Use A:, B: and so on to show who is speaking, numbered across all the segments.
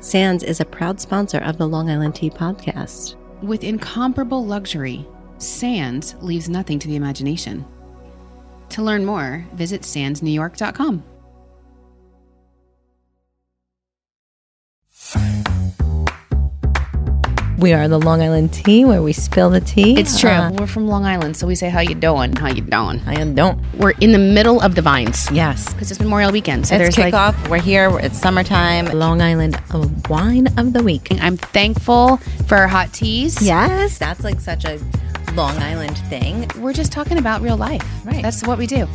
A: Sands is a proud sponsor of the Long Island Tea Podcast.
B: With incomparable luxury, Sands leaves nothing to the imagination. To learn more, visit sandsnewyork.com.
A: We are the Long Island Tea, where we spill the tea.
B: It's true.
A: Uh,
B: We're from Long Island, so we say how you doing, how you doing.
A: I don't.
B: We're in the middle of the vines
A: Yes.
B: because it's Memorial Weekend. So
A: It's
B: there's like
A: kickoff. We're here. It's summertime. Long Island wine of the week.
B: I'm thankful for our hot teas.
A: Yes, that's like such a Long Island thing.
B: We're just talking about real life.
A: Right.
B: That's what we do.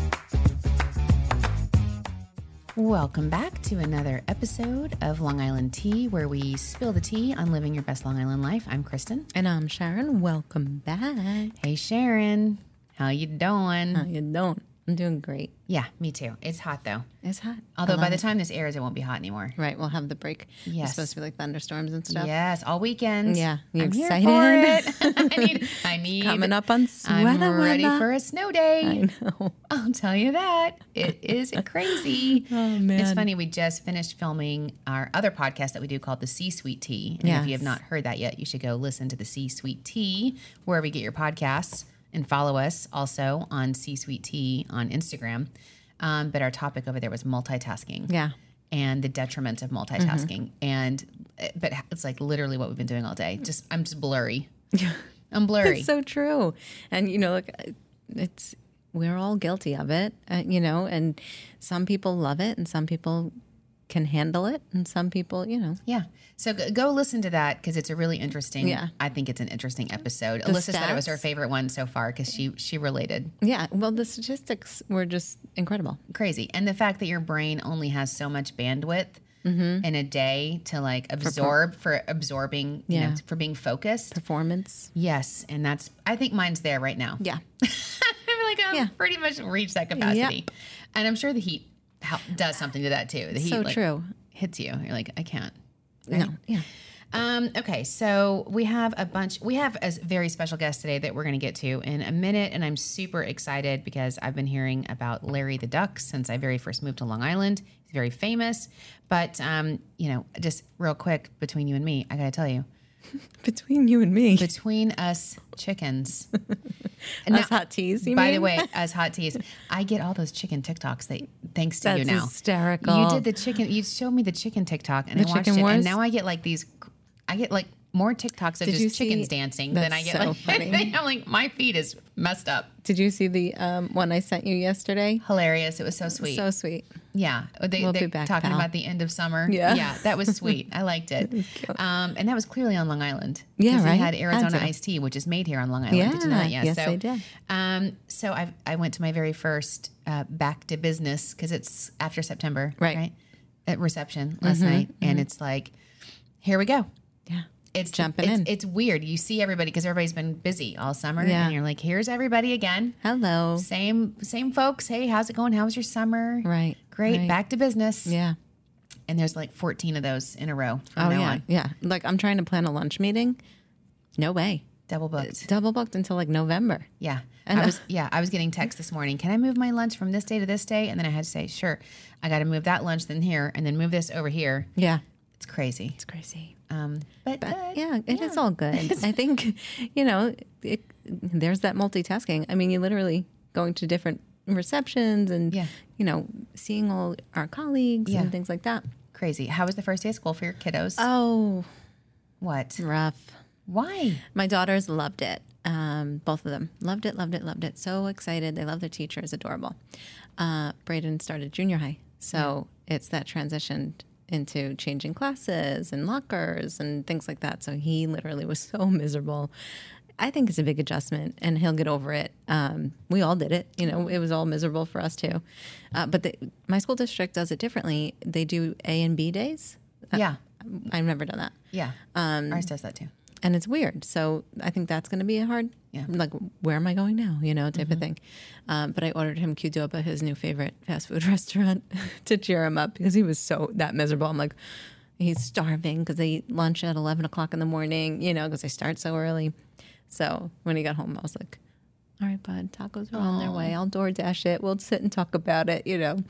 B: Welcome back to another episode of Long Island Tea, where we spill the tea on living your best Long Island life. I'm Kristen.
A: And I'm Sharon. Welcome back.
B: Hey Sharon, how you doing?
A: How you doing? I'm doing great.
B: Yeah, me too. It's hot though.
A: It's hot.
B: Although by the time this airs, it won't be hot anymore.
A: Right, we'll have the break. It's
B: Yes.
A: supposed to be like thunderstorms and stuff.
B: Yes, all weekend.
A: Yeah, you
B: I'm here
A: excited?
B: for it. I need. I need.
A: Coming up on
B: I'm ready
A: weather.
B: for a snow day.
A: I know.
B: I'll tell you that. It is crazy.
A: Oh, man.
B: It's funny. We just finished filming our other podcast that we do called the C Suite Tea. And if you have not heard that yet, you should go listen to the C Suite Tea wherever you get your podcasts and follow us also on C Suite Tea on Instagram. Um, but our topic over there was multitasking
A: Yeah.
B: and the detriments of multitasking. And but it's like literally what we've been doing all day. Just I'm just blurry. I'm blurry.
A: It's so true. And you know, look, it's we're all guilty of it, uh, you know, and some people love it and some people can handle it and some people, you know.
B: Yeah. So go, go listen to that because it's a really interesting.
A: Yeah.
B: I think it's an interesting episode. Alyssa said it was her favorite one so far because she she related
A: Yeah, well the statistics were just incredible.
B: crazy, and the fact that your brain only has so much bandwidth
A: Mm-hmm.
B: in a day to like absorb for, absorbing, you
A: Yeah.
B: know, for being focused.
A: Performance.
B: Yes, and that's I think mine's there right now.
A: Yeah.
B: I feel like I've
A: Yeah.
B: pretty much reached that capacity, and I'm sure the heat help, does something to that too. The heat
A: So
B: like,
A: true.
B: hits you. You're like I can't.
A: No. Yeah.
B: Um, okay, so we have a bunch. We have a very special guest today that we're going to get to in a minute, and I'm super excited because I've been hearing about Larry the Duck since I very first moved to Long Island. He's very famous, but um, you know, just real quick between you and me, I got to tell you,
A: Between you and me.
B: between us chickens,
A: And Us hot teas, you
B: by
A: mean?
B: the way, as hot teas, I get all those chicken TikToks. That thanks to you
A: That's
B: now.
A: hysterical.
B: You did the chicken. You showed me the chicken TikTok, and
A: The
B: I watched it. And now I get like these. I get like more TikToks of
A: Did
B: just chickens dancing than I get.
A: so
B: like,
A: funny.
B: I'm like my feed is messed up.
A: Did you see the um, one I sent you yesterday?
B: Hilarious. It was so sweet.
A: So sweet.
B: yeah, they
A: We'll
B: they
A: be back,
B: talking
A: pal.
B: about the end of summer.
A: Yeah.
B: yeah, that was sweet. I liked it. Um, and that was clearly on Long Island.
A: Yeah, right?
B: They had Arizona iced tea, which is made here on Long Island. Did you know that?
A: Yeah, yes,
B: so,
A: I did.
B: Um, so I I went to my very first uh, back to business because it's after September,
A: Right. Mm-hmm,
B: Right. At reception last night, and it's like, here we go. It's
A: Jumping
B: it's,
A: in.
B: It's weird. You see everybody because everybody's been busy all summer,
A: Yeah.
B: and you're like, here's everybody again.
A: Hello.
B: Same same folks. Hey, how's it going? How was your summer?
A: Right.
B: Great.
A: right.
B: Back to business.
A: Yeah.
B: And there's like 14 of those in a row. From
A: Oh
B: now
A: yeah.
B: on.
A: Yeah. Like I'm trying to plan a lunch meeting. No way.
B: Double booked.
A: Double booked until like November.
B: Yeah.
A: And,
B: I was yeah, I was getting texts this morning. Can I move my lunch from this day to this day? And then I had to say, sure. I got to move that lunch then here and then move this over here.
A: Yeah.
B: It's crazy.
A: It's crazy.
B: Um, but,
A: But
B: good.
A: yeah, it is all good. I think, you know, it, there's that multitasking. I mean, you literally going to different receptions and,
B: Yeah.
A: you know, seeing all our colleagues
B: Yeah.
A: and things like that.
B: crazy. How was the first day of school for your kiddos?
A: Oh,
B: what?
A: rough.
B: Why?
A: My daughters loved it. Um, both of them loved it, loved it, loved it. So excited. They love their teacher. It's adorable. Uh, Braden started junior high. So it's that transition into changing classes and lockers and things like that. So he literally was so miserable. I think it's a big adjustment and he'll get over it. Um, we all did it. You know, it was all miserable for us too. Uh, but the, my school district does it differently. They do A and B days.
B: yeah.
A: I've never done that
B: Yeah.
A: Um,
B: Ours does that too.
A: and it's weird. So I think that's going to be a hard,
B: Yeah.
A: I'm like where am I going now? You know, type of thing. Um, but I ordered him Qdoba, his new favorite fast food restaurant, to cheer him up because he was so that miserable. I'm like, he's starving because they eat lunch at 11 o'clock in the morning. You know, because they start so early. So when he got home, I was like, all right, bud, tacos are on their way. I'll door dash it. We'll sit and talk about it, you know.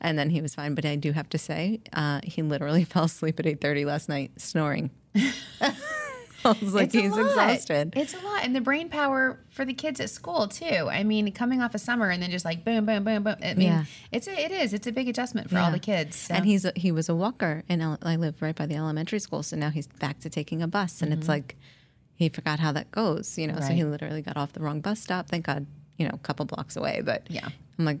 A: And then he was fine. But I do have to say, uh, he literally fell asleep at 8.30 last night snoring. I was like,
B: It's a
A: he's
B: lot.
A: exhausted.
B: It's a lot, and the brain power for the kids at school too. I mean, coming off of summer and then just like boom, boom, boom, boom. I mean,
A: Yeah.
B: it's a, it is. It's a big adjustment for all the kids. So.
A: And he's a, he was a walker, and I live right by the elementary school. So now he's back to taking a bus, and it's like he forgot how that goes, you know. So he
B: Mm-hmm.
A: Literally got off the wrong bus stop. Thank God, you know, a couple blocks away. But
B: Yeah.
A: I'm like,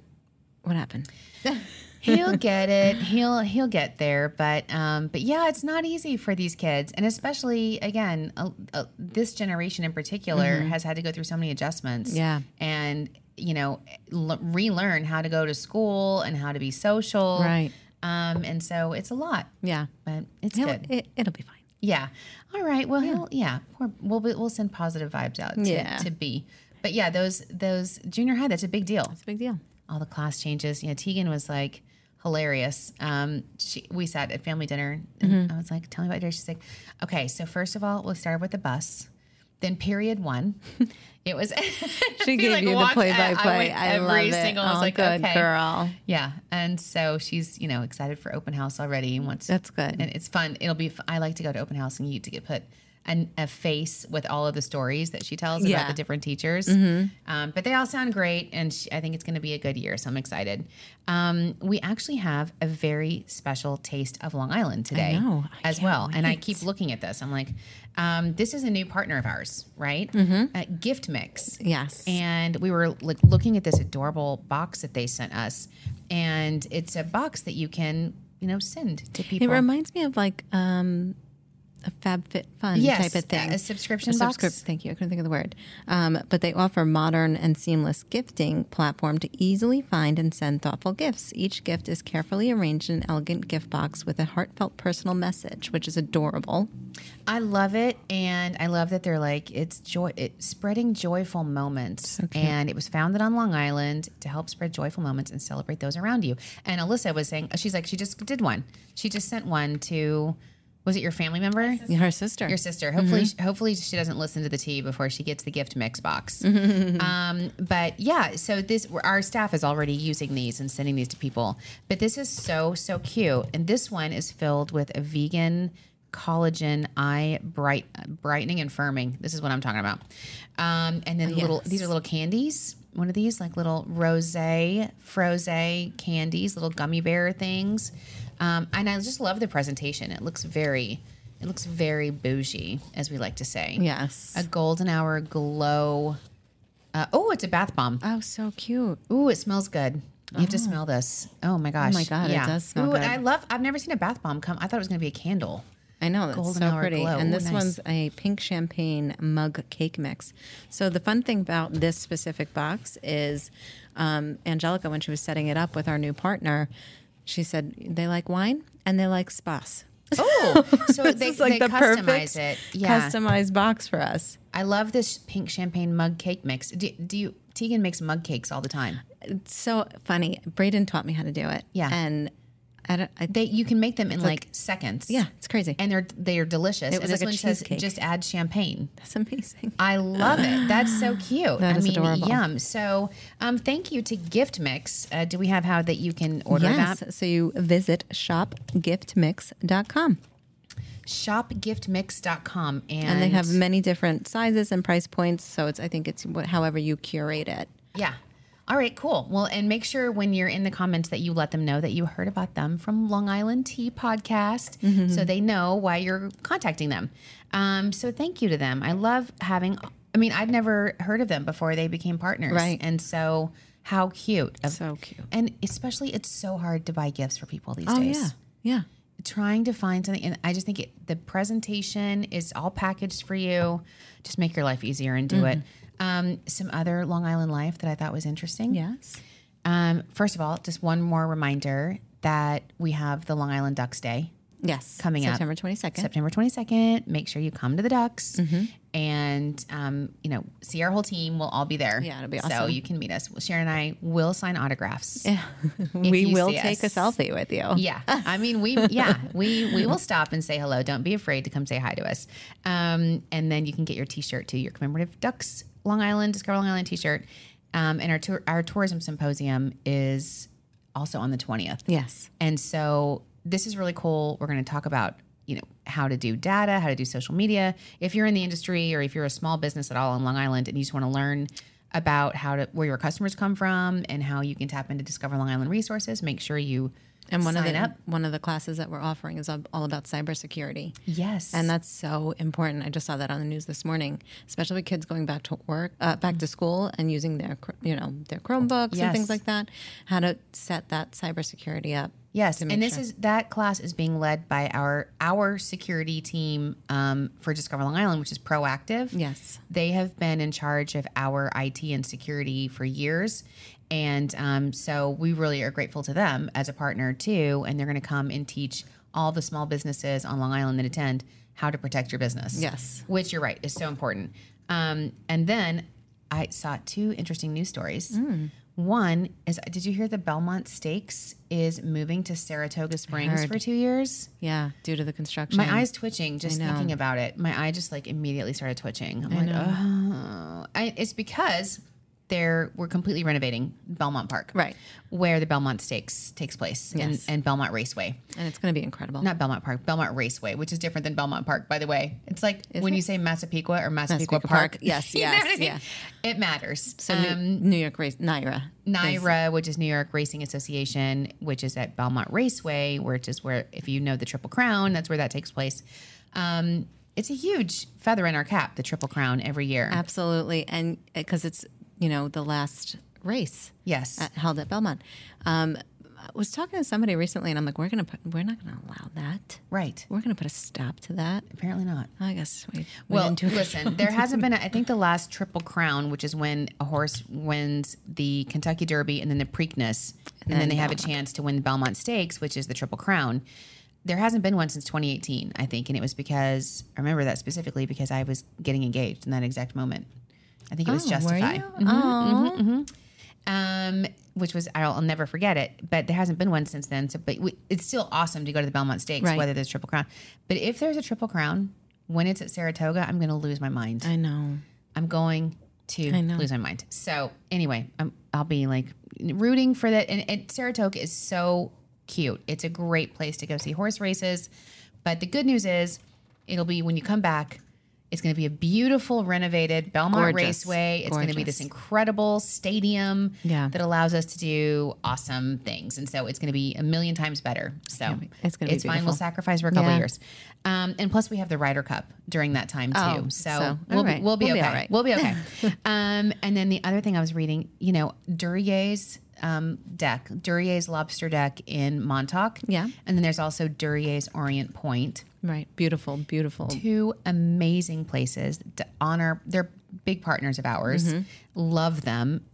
A: what happened?
B: he'll get it. He'll he'll get there. But um, but yeah, it's not easy for these kids, and especially again, uh, uh, this generation in particular has had to go through so many adjustments.
A: Mm-hmm. Yeah.
B: and you know, l- relearn how to go to school and how to be social.
A: Right.
B: Um, and so it's a lot,
A: Yeah,
B: but it's
A: He'll-
B: good.
A: it, it'll be fine.
B: Yeah. All right. Well, he'll yeah. Poor, we'll be- we'll send positive vibes out to,
A: Yeah.
B: to B. But yeah, those those junior high. That's a big deal.
A: It's a big deal.
B: All the class changes. You know, Tegan was like hilarious. Um, she we sat at family dinner, and
A: Mm-hmm.
B: I was like, "Tell me about your day." She's like, "Okay, so first of all, we started with the bus." Then period one, it was.
A: She gave you the play-by-play. I,
B: every
A: love it.
B: single. I was
A: oh,
B: like,
A: good
B: okay,
A: girl.
B: yeah. And so she's you know excited for open house already and wants
A: That's good.
B: and it's fun. It'll be. I like to go to open house and you get to get put an, a face with all of the stories that she tells
A: Yeah.
B: about the different teachers. Um, but they all sound great, and she, I think it's going to be a good year. So I'm excited. Um, we actually have a very special taste of Long Island today,
A: know. I
B: as well. And I keep looking at this. I'm like, um, this is a new partner of ours, right? Uh, GiftMix.
A: Yes.
B: And we were like looking at this adorable box that they sent us, and it's a box that you can, you know, send to people.
A: It reminds me of like um, a FabFitFun
B: Yes,
A: type of thing.
B: a subscription
A: A
B: box.
A: Thank you. I couldn't think of the word. Um, but they offer modern and seamless gifting platform to easily find and send thoughtful gifts. Each gift is carefully arranged in an elegant gift box with a heartfelt personal message, which is adorable.
B: I love it, and I love that they're like it's joy, it's spreading joyful moments, and it was founded on Long Island to help spread joyful moments and celebrate those around you. And Alyssa was saying, she's like, she just did one. She just sent one to, was it your family member?
A: Her sister.
B: Your sister. Hopefully, hopefully she doesn't listen to the tea before she gets the gift mix box. um, but yeah, so this our staff is already using these and sending these to people. But this is so so cute, and this one is filled with a vegan collagen eye bright brightening and firming. This is what I'm talking about. Um, and then little these are little candies. One of these like little rose froze candies, little gummy bear things. Um, and I just love the presentation. It looks very, it looks very bougie, as we like to say.
A: yes.
B: A golden hour glow. Uh, oh, it's a bath bomb.
A: oh, so cute.
B: Ooh, it smells good. You have to smell this. Oh my gosh.
A: Oh my God, it does smell
B: Ooh,
A: good.
B: I love. I've never seen a bath bomb come. I thought it was going to be a candle.
A: I know that's
B: Golden
A: so
B: hour
A: pretty.
B: glow.
A: And
B: Ooh,
A: this
B: nice.
A: one's a pink champagne mug cake mix. So the fun thing about this specific box is um, Angelica, when she was setting it up with our new partner, she said they like wine and they like spas.
B: Oh, so
A: This
B: they,
A: is like
B: they
A: the
B: customize
A: perfect
B: it. Yeah,
A: customized box for us.
B: I love this pink champagne mug cake mix. Do, do you? Tegan makes mug cakes all the time.
A: It's so funny. Braden taught me how to do it.
B: Yeah.
A: and I don't, I,
B: They you can make them in like, seconds.
A: yeah, it's crazy.
B: and they're they are delicious.
A: It was
B: and this
A: like
B: one says just add champagne.
A: That's amazing.
B: I love it. That's so cute.
A: That
B: I
A: is
B: mean,
A: adorable.
B: yum. So, um, thank you to GiftMix. Uh, do we have how that you can order
A: yes.
B: that?
A: So you visit shopgiftmix.com.
B: Shopgiftmix.com. And,
A: and they have many different sizes and price points. So it's I think it's what, however you curate it.
B: Yeah. All right, cool. Well, and make sure when you're in the comments that you let them know that you heard about them from Long Island Tea Podcast
A: Mm-hmm.
B: so they know why you're contacting them. Um, so thank you to them. I love having, I mean, I'd never heard of them before they became partners.
A: Right.
B: And so how cute.
A: So cute.
B: And especially, it's so hard to buy gifts for people these
A: Oh
B: days.
A: yeah, yeah.
B: Trying to find something, and I just think it, the presentation is all packaged for you. Just make your life easier and do it. Um, some other Long Island life that I thought was interesting.
A: Yes.
B: Um, first of all, just one more reminder that we have the Long Island Ducks Day
A: Yes.
B: Coming up.
A: September twenty second.
B: September 22nd. Make sure you come to the Ducks
A: Mm-hmm.
B: and, um, you know, see our whole team. We'll all be there.
A: Yeah, it'll be awesome.
B: So you can meet us. Sharon and I will sign autographs.
A: Yeah. we will take
B: us.
A: a selfie with you.
B: Yeah, I mean, we yeah we we will stop and say hello. Don't be afraid to come say hi to us. Um, and then you can get your T-shirt too, your commemorative Ducks Long Island, Discover Long Island T-shirt, um, and our tour, our tourism symposium is also on the twentieth.
A: Yes.
B: And so this is really cool. We're going to talk about you know how to do data, how to do social media. If you're in the industry or if you're a small business at all on Long Island and you just want to learn about how to where your customers come from and how you can tap into Discover Long Island resources, make sure you
A: And one of the one of the classes that we're offering is all about cybersecurity.
B: Yes,
A: And that's so important. I just saw that on the news this morning, especially with kids going back to work, uh, back to school, and using their, you know, their Chromebooks and things like that. How to set that cybersecurity up.
B: Yes, and this
A: sure.
B: is that class is being led by our our security team um, for Discover Long Island, which is proactive.
A: Yes.
B: They have been in charge of our IT and security for years. And um, so we really are grateful to them as a partner too. And they're going to come and teach all the small businesses on Long Island that attend how to protect your business.
A: Yes.
B: Which you're right is so important. Um, and then I saw two interesting news stories. One is did you hear the Belmont Stakes is moving to Saratoga Springs for two years?
A: Yeah. Due to the construction.
B: My eyes twitching just thinking about it. My eye just like immediately started twitching. I'm like, oh, I, it's because they're we're completely renovating Belmont Park,
A: Right.
B: where the Belmont Stakes takes place, and,
A: Yes.
B: and Belmont Raceway,
A: And it's going to be incredible.
B: not Belmont Park, Belmont Raceway, which is different than Belmont Park, by the way. It's like when you say Massapequa or Massapequa,
A: Massapequa
B: Park.
A: Park. Yes, yes,
B: I mean?
A: yeah.
B: It matters.
A: So
B: Um,
A: New, New York race, Naira.
B: NYRA, which is New York Racing Association, which is at Belmont Raceway, which is where, if you know the Triple Crown, that's where that takes place. Um, it's a huge feather in our cap, the Triple Crown, every year.
A: Absolutely. And because it's, you know, the last race
B: yes.
A: at, held at Belmont. Um, I was talking to somebody recently and I'm like, we're going to put, we're not going to allow that.
B: right.
A: We're going to put a stop to that.
B: Apparently not.
A: I guess we, we
B: Well, listen, there hasn't been, a, I think the last Triple Crown, which is when a horse wins the Kentucky Derby and then the Preakness, and, then
A: then
B: they have a chance to win the Belmont Stakes, which is the Triple Crown. There hasn't been one since 2018, I think. And it was because, I remember that specifically because I was getting engaged in that exact moment. I think it was
A: Oh,
B: Justify.
A: you? Mm-hmm, mm-hmm, Aw. Mm-hmm.
B: um, which was I'll, I'll never forget it. But there hasn't been one since then. So, but we, it's still awesome to go to the Belmont Stakes,
A: Right.
B: whether there's Triple Crown. But if there's a Triple Crown when it's at Saratoga, I'm going to lose my mind.
A: I know.
B: I'm going to
A: I
B: lose my mind. So anyway, I'm, I'll be like rooting for that. And, and Saratoga is so cute. It's a great place to go see horse races. But the good news is, it'll be when you come back. It's going to be a beautiful, renovated Belmont
A: Gorgeous.
B: Raceway. It's going to be this incredible stadium
A: Yeah.
B: that allows us to do awesome things. And so it's going to be a million times better. So.
A: It's gonna be
B: it's fine. We'll sacrifice for a couple
A: Yeah.
B: years. Um, and plus, we have the Ryder Cup during that time too.
A: Oh,
B: so,
A: so,
B: we'll,
A: all
B: be, we'll be
A: We'll be
B: okay.
A: all right.
B: We'll be okay. um, and then the other thing I was reading, you know, Duryea's um, deck, Duryea's lobster deck in Montauk.
A: Yeah.
B: And then there's also Duryea's Orient Point.
A: Right. Beautiful, beautiful.
B: Two amazing places to honor. They're big partners of ours.
A: Mm-hmm.
B: Love them.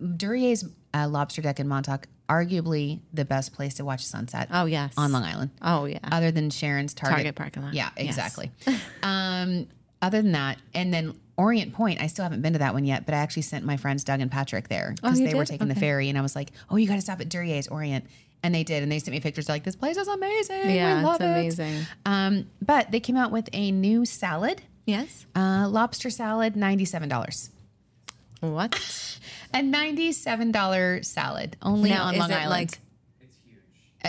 B: Duryea's uh, lobster deck in Montauk, arguably the best place to watch sunset
A: Oh, yes.
B: on Long Island
A: Oh, yeah.
B: other than Sharon's Target,
A: Target parking lot.
B: Yeah,
A: Yes.
B: exactly. um, other than that, and then Orient Point, I still haven't been to that one yet, but I actually sent my friends Doug and Patrick there because
A: Oh,
B: they were
A: did?
B: taking the ferry, and I was like, "Oh, you got to stop at Duryea's Orient," and they did, and they sent me pictures like, "This place is amazing.
A: Yeah,
B: we love
A: it's
B: it."
A: amazing.
B: Um, but they came out with a new salad,
A: Yes.
B: uh, lobster salad, ninety-seven dollars.
A: What?
B: A ninety-seven dollar salad only
A: now,
B: on
A: is
B: Long
A: it
B: Island.
A: like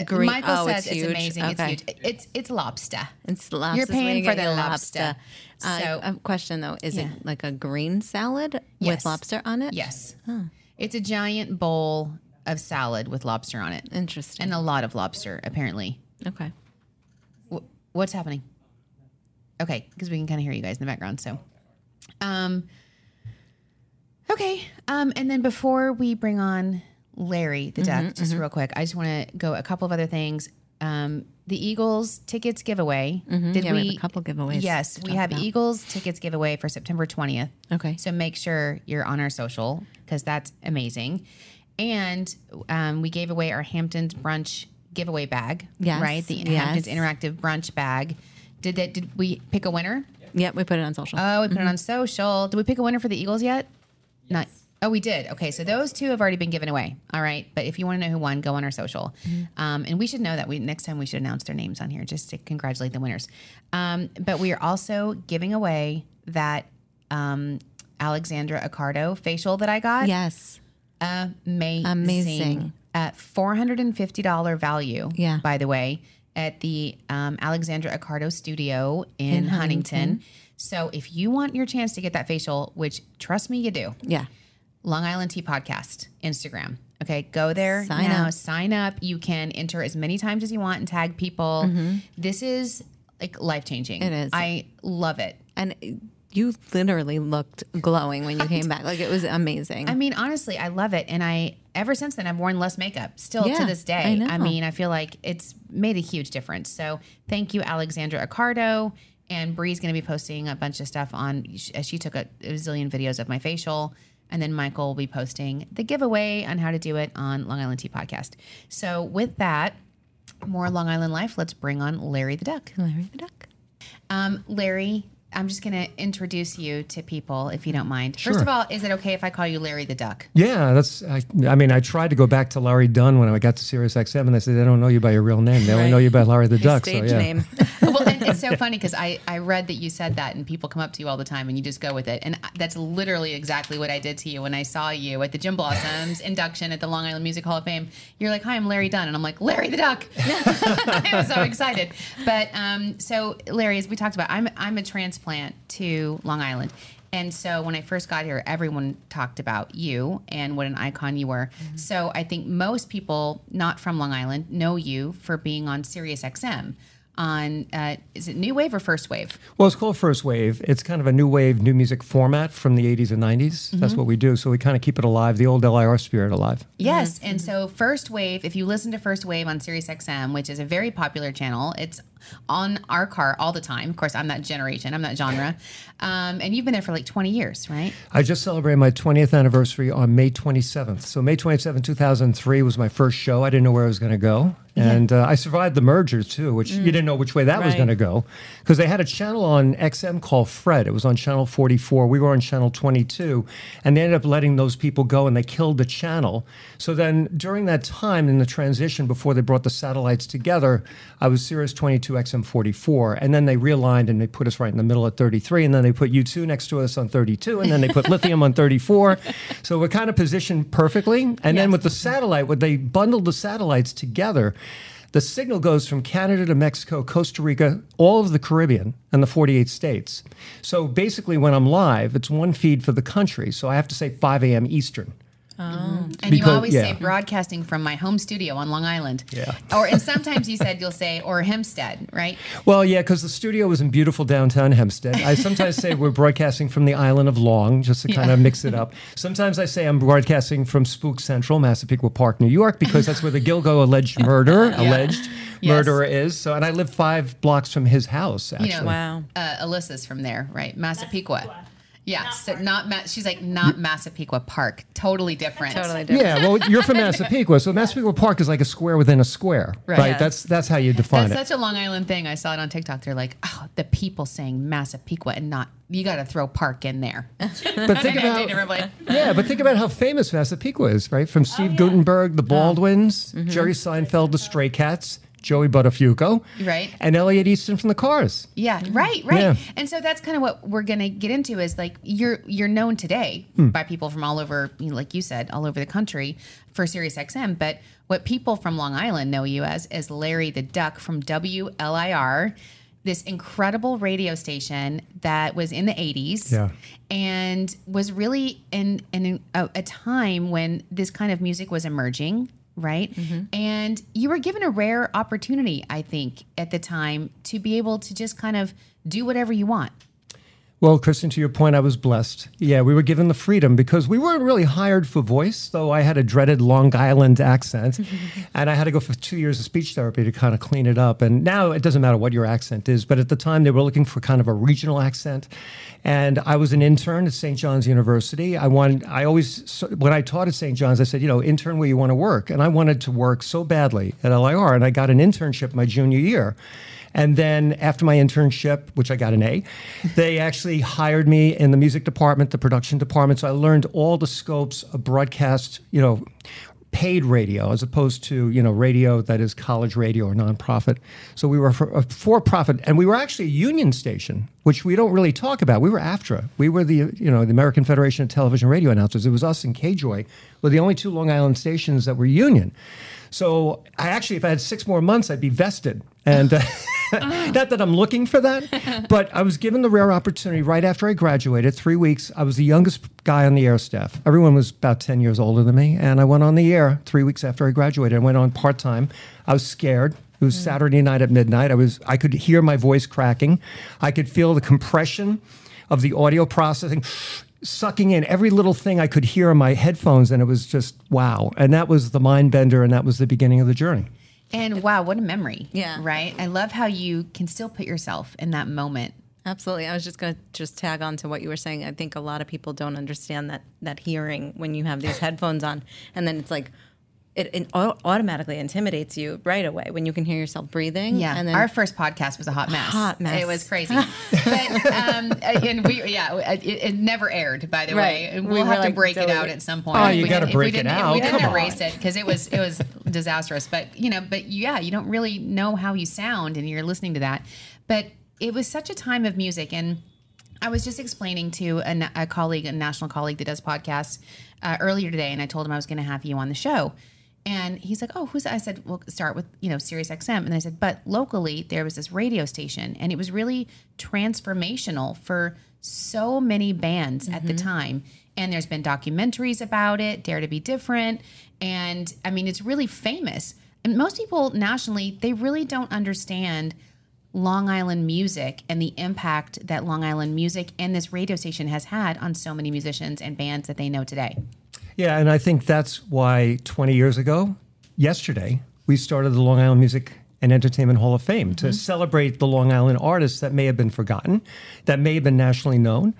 A: green-
B: Michael
A: oh,
B: says
A: it's
B: it's, amazing.
A: Okay.
B: It's huge. It's it's lobster.
A: it's lobster?
B: You're paying for the
A: your
B: lobster.
A: Uh,
B: So-
A: a question though: Is
B: Yeah.
A: it like a green salad
B: Yes.
A: with lobster on it?
B: Yes. It's a giant bowl of salad with lobster on it.
A: Interesting.
B: And a lot of lobster, apparently.
A: okay.
B: Wh- What's happening? Okay, because we can kind of hear you guys in the background. So, um, okay. Um, and then before we bring on Larry, the duck, just real quick, I just want to go a couple of other things. Um, the Eagles tickets giveaway. Did
A: Mm-hmm. Yeah, we have a couple giveaways
B: Yes, we have
A: about.
B: Eagles tickets giveaway for September twentieth.
A: Okay.
B: So make sure you're on our social because that's amazing. And um, we gave away our Hamptons brunch giveaway bag.
A: Yes,
B: Right. The
A: yes.
B: Hamptons interactive brunch bag. Did that? Did we pick a winner?
A: Yep, we put it on social.
B: Oh, we put it on social. Did we pick a winner for the Eagles yet? Not. Oh, we did. Okay, so those two have already been given away. All right, but if you want to know who won, go on our social, um, and we should know that. We next time we should announce their names on here just to congratulate the winners. Um, but we are also giving away that um, Alexandra Accardo facial that I got.
A: Yes.
B: Amazing.
A: Amazing.
B: At $450 value,
A: Yeah.
B: by the way, at the um, Alexandra Accardo studio in,
A: In
B: Huntington.
A: Huntington.
B: So if you want your chance to get that facial, which trust me, you do,
A: Yeah.
B: Long Island Tea Podcast, Instagram. Okay, go there
A: Sign
B: now.
A: up.
B: Sign up. You can enter as many times as you want and tag people. This is like life changing.
A: Mm-hmm. It is.
B: I love it.
A: And you literally looked glowing when you came back. Like it was amazing.
B: I mean, honestly, I love it, and I ever since then I've worn less makeup. Still to this day,
A: I know.
B: mean, I feel like it's made a huge difference. So thank you, Alexandra Accardo, and Bree's going to be posting a bunch of stuff on. She, she took a, a zillion videos of my facial, and then Michael will be posting the giveaway on how to do it on Long Island Tea Podcast. So with that, more Long Island life. Let's bring on Larry the Duck.
A: Larry the Duck.
B: Um, Larry. I'm just going to introduce you to people if you don't mind.
C: Sure.
B: First of all, is it okay if I call you Larry the Duck?
C: Yeah, that's. I, I mean, I tried to go back to Larry Dunn when I got to Sirius XM, and they said they don't know you by your real name. They only know you by Larry the Duck. So
A: Stage
C: yeah,
A: name.
B: well, and it's so funny because I, I read that you said that, and people come up to you all the time, and you just go with it. And that's literally exactly what I did to you when I saw you at the Jim Blossoms induction at the Long Island Music Hall of Fame. You're like, "Hi, I'm Larry Dunn," and I'm like, "Larry the Duck." I was so excited. But um, so Larry, as we talked about, I'm I'm a transplant to Long Island. And so when I first got here, everyone talked about you and what an icon you were. So I think most people not from Long Island know you for being on Sirius XM on uh, is it New Wave or First Wave?
C: Well, it's called First Wave. It's kind of a new wave, new music format from the 80s and 90s.
B: Mm-hmm.
C: That's what we do. So we kind of keep it alive, the old LIR spirit alive.
B: Yes, and so First Wave, if you listen to First Wave on Sirius XM, which is a very popular channel, it's on our car all the time. Of course, I'm that generation, I'm that genre, um, and you've been there for like 20 years, right?
C: I just celebrated my 20th anniversary on May 27th. So May 27th, 2003 was my first show. I didn't know where I was going to go. And uh, I survived the merger too, which you didn't know which way that was going to go. Because they had a channel on XM called Fred. It was on channel 44. We were on channel 22. And they ended up letting those people go and they killed the channel. So then during that time in the transition before they brought the satellites together, I was Sirius 22 XM 44. And then they realigned and they put us right in the middle at 33. And then they put U2 next to us on 32. And then they put Lithium on 34. So we're kind of positioned perfectly. And then with the satellite, when they bundled the satellites together, the signal goes from Canada to Mexico, Costa Rica, all of the Caribbean, and the 48 states. So basically, when I'm live, it's one feed for the country. So I have to say 5 a.m. Eastern.
B: And you always
C: yeah.
B: say broadcasting from my home studio on Long Island.
C: Yeah.
B: Or and sometimes you said you'll say or Hempstead, right?
C: Well, yeah, because the studio was in beautiful downtown Hempstead. I sometimes say we're broadcasting from the island of Long, just to kind of mix it up. Sometimes I say I'm broadcasting from Spook Central, Massapequa Park, New York, because that's where the Gilgo alleged murder, alleged
B: Yes.
C: murderer is. So, and I live five blocks from his house. Actually,
B: You know,
A: Wow.
B: uh, Alyssa's from there, right? Massapequa. Yeah, so not Ma- she's like not Massapequa Park, totally different.
A: Totally different.
C: Yeah, well, you're from Massapequa, so Massapequa Park is like a square within a square,
B: Right.
C: right?
B: Yes.
C: That's that's how you define
B: That's
C: it.
B: such a Long Island thing. I saw it on TikTok. They're like, oh, the people saying Massapequa and not you got to throw Park in there.
C: but think about yeah, but think about how famous Massapequa is, right? From oh, Steve Guttenberg, the oh. Baldwins, mm-hmm. Jerry Seinfeld, the Stray Cats, Joey Buttafuoco,
B: Right.
C: and Elliot Easton from the Cars.
B: Yeah, right, right.
C: Yeah.
B: And so that's kind of what we're going to get into is like you're you're known today
C: Hmm.
B: by people from all over, you know, like you said, all over the country for Sirius XM, but what people from Long Island know you as is Larry the Duck from WLIR, this incredible radio station that was in the 80s
C: Yeah.
B: and was really in in a, a time when this kind of music was emerging right mm-hmm. and you were given a rare opportunity i think at the time to be able to just kind of do whatever you want
C: Well, Kristen, to your point, I was blessed. Yeah, we were given the freedom because we weren't really hired for voice, though I had a dreaded Long Island accent. and I had to go for two years of speech therapy to kind of clean it up. And now it doesn't matter what your accent is, but at the time they were looking for kind of a regional accent. And I was an intern at St. John's University. I wanted, I always, when I taught at St. John's, I said, you know, intern where you want to work. And I wanted to work so badly at LIR. And I got an internship my junior year. And then after my internship, which I got an A, they actually hired me in the music department, the production department. So I learned all the scopes of broadcast, you know, paid radio as opposed to you know radio that is college radio or nonprofit. So we were for, a for-profit, and we were actually a union station, which we don't really talk about. We were AFTRA. We were the you know the American Federation of Television Radio Announcers. It was us and KJOY were the only two Long Island stations that were union. So I actually, if I had six more months, I'd be vested. And uh, not that I'm looking for that, but I was given the rare opportunity right after I graduated. Three weeks, I was the youngest guy on the air staff. Everyone was about 10 years older than me. And I went on the air three weeks after I graduated. I went on part time. I was scared. It was Saturday night at midnight. I was I could hear my voice cracking. I could feel the compression of the audio processing sucking in every little thing I could hear in my headphones, and it was just wow. And that was the mind bender, and that was the beginning of the journey.
B: And wow, what a memory.
A: Yeah.
B: Right? I love how you can still put yourself in that moment.
A: Absolutely. I was just going to just tag on to what you were saying. I think a lot of people don't understand that that hearing when you have these headphones on, and then it's like it, it automatically intimidates you right away when you can hear yourself breathing.
B: Yeah,
A: and then
B: our first podcast was a hot mess.
A: Hot mess.
B: It was crazy, but um, and we yeah, it, it never aired by the
A: Right.
B: way. And
A: We
B: we'll
A: were
B: have to break it out at some point.
C: Oh, you
B: we
C: gotta
B: didn't-
C: break it out.
B: We didn't
C: Come
B: erase
C: on.
B: it because it was it was disastrous. But you know, but yeah, you don't really know how you sound, and you're listening to that. But it was such a time of music, and I was just explaining to a, a colleague, a national colleague that does podcasts uh, earlier today, and I told him I was going to have you on the show. And he's like, "Oh, who's that?" I said, "We'll start with you know Sirius XM." And I said, "But locally, there was this radio station, and it was really transformational for so many bands at the mm-hmm. time. And there's been documentaries about it, Dare to Be Different, and I mean, it's really famous. And most people nationally, they really don't understand." Long Island music and the impact that Long Island music and this radio station has had on so many musicians and bands that they know today.
C: Yeah, and I think that's why 20 years ago, yesterday, we started the Long Island Music and Entertainment Hall of Fame to mm-hmm. celebrate the Long Island artists that may have been forgotten, that may have been nationally known.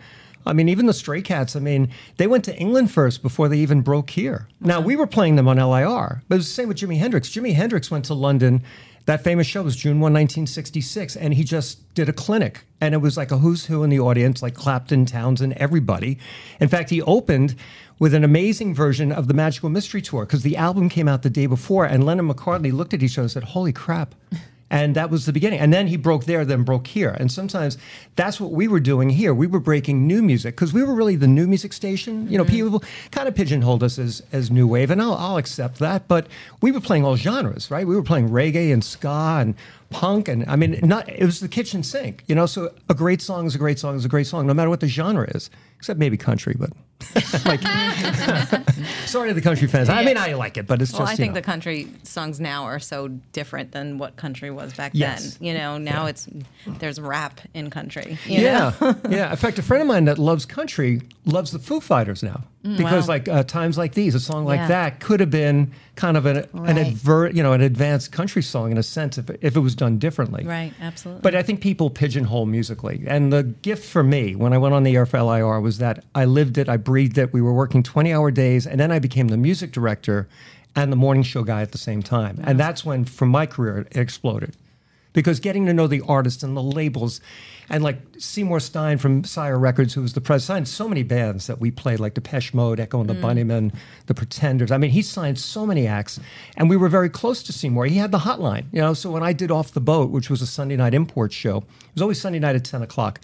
C: I mean, even the Stray Cats, I mean, they went to England first before they even broke here. Now, we were playing them on LIR, but it was the same with Jimi Hendrix. Jimi Hendrix went to London. That famous show was June 1, 1966, and he just did a clinic. And it was like a who's who in the audience, like Clapton, Townshend, everybody. In fact, he opened with an amazing version of the Magical Mystery Tour because the album came out the day before, and Lennon McCartney looked at each other and said, Holy crap. And that was the beginning. And then he broke there, then broke here. And sometimes that's what we were doing here. We were breaking new music because we were really the new music station. You know, mm-hmm. people kind of pigeonholed us as, as new wave, and I'll, I'll accept that. But we were playing all genres, right? We were playing reggae and ska and punk. And I mean, not it was the kitchen sink, you know? So a great song is a great song is a great song, no matter what the genre is, except maybe country, but. like, sorry to the country fans. I mean, I like it, but it's
A: Well,
C: just
A: I think
C: know.
A: the country songs now are so different than what country was back
C: Yes.
A: then. You know, now it's there's rap in country. you know?
C: Yeah, yeah. In fact, a friend of mine that loves country loves the Foo Fighters now because,
A: wow.
C: like, uh, times like these, a song like
A: Yeah.
C: that could have been kind of an, an
B: Right.
C: advert, you know, an advanced country song in a sense if it, if it was done differently.
A: Right, absolutely.
C: But I think people pigeonhole musically. And the gift for me when I went on the air for LIR was that I lived it, I breathed it. We were working 20 hour days, and then I became the music director and the morning show guy at the same time. And that's when, from my career, it exploded. Because getting to know the artists and the labels, and like Seymour Stein from Sire Records, who was the president, signed so many bands that we played, like Depeche Mode, Echo and the mm. Bunnymen, The Pretenders. I mean, he signed so many acts, and we were very close to Seymour. He had the hotline, you know. So when I did Off the Boat, which was a Sunday night import show, it was always Sunday night at 10 o'clock.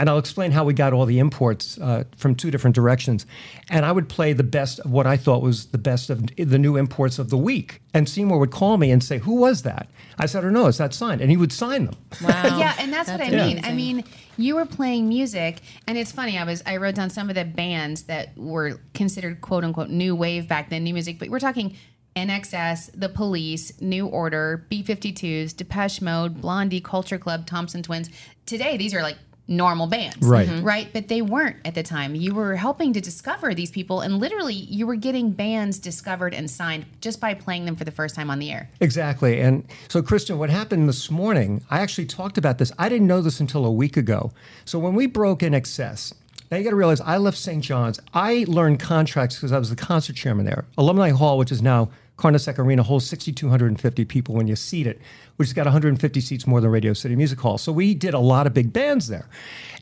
C: And I'll explain how we got all the imports uh, from two different directions. And I would play the best of what I thought was the best of the new imports of the week. And Seymour would call me and say, Who was that? I said, I don't know, is that signed? And he would sign them.
A: wow.
B: yeah, and that's, what I
A: That's
B: mean. I mean, you were playing music, and it's funny. I was I wrote down some of the bands that were considered quote unquote new wave back then, new music. But we're talking INXS, The Police, New Order, B52s, Depeche Mode, Blondie, Culture Club, Thompson Twins. Today, these are like normal bands,
C: Right. Mhm.
B: Right, but they weren't at the time. You were helping to discover these people, and literally, you were getting bands discovered and signed just by playing them for the first time on the air.
C: Exactly. And so, Kristen, what happened this morning, I actually talked about this. I didn't know this until a week ago. So, when we broke INXS, now you got to realize I left St. John's. I learned contracts because I was the concert chairman there. Alumni Hall, which is now Carnesecca Arena holds 6,250 people when you seat it, which has got 150 seats more than Radio City Music Hall. So we did a lot of big bands there.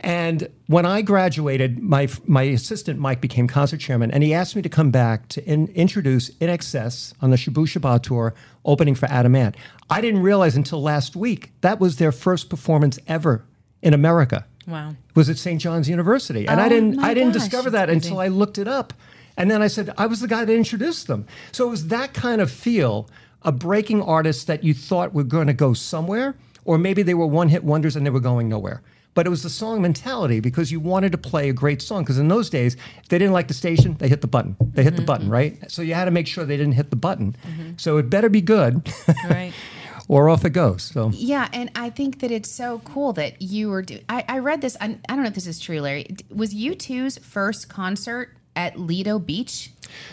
C: And when I graduated, my my assistant Mike became concert chairman, and he asked me to come back to in, introduce INXS on the Shabooh Shoobah tour, opening for Adam Ant. I didn't realize until last week that was their first performance ever in America.
A: Wow.
C: Was at St. John's University, and I
B: Oh
C: didn't I didn't
B: gosh,
C: discover that until I looked it up, and then I said I was the guy that introduced them. So it was that kind of feel of breaking artists that you thought were going to go somewhere, or maybe they were one hit wonders and they were going nowhere. But it was the song mentality because you wanted to play a great song. Because in those days, if they didn't like the station, they hit the button. They hit the mm-hmm. button, right? So you had to make sure they didn't hit the button. Mm-hmm. So it better be good,
A: Right.
C: or off it goes. So
B: Yeah, and I think that it's so cool that you were doing. I, I read this. I, I don't know if this is true, Larry. Was U2's first concert at Lido Beach?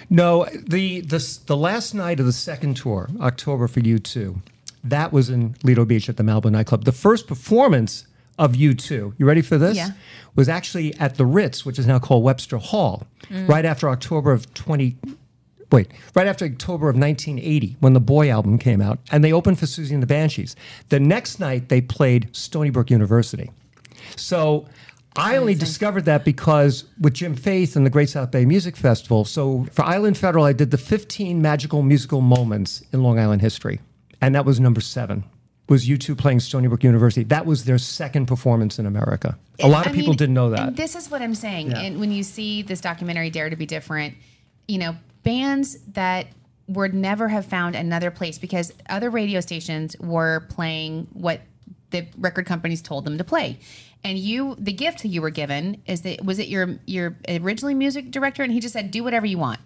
C: No, the the the last night of the second tour, October for U two, that was in Lido Beach at the Malibu nightclub. The first performance of U two, you ready for this?
B: Yeah.
C: Was actually at the Ritz, which is now called Webster Hall, mm. right after October of twenty. Wait, right after October of 1980, when the Boy album came out, and they opened for Siouxsie and the Banshees. The next night, they played Stony Brook University. So I only discovered that because with Jim Faith and the Great South Bay Music Festival. So for Island Federal, I did the 15 magical musical moments in Long Island history, and that was number seven. Was U2 playing Stony Brook University? That was their second performance in America. A lot of
B: I
C: people
B: mean,
C: didn't know that.
B: And this is what I'm saying. And when you see this documentary, Dare to Be Different, you know, bands that would never have found another place because other radio stations were playing what the record companies told them to play. And you, the gift that you were given is that was it your your originally music director, and he just said, "Do whatever you want."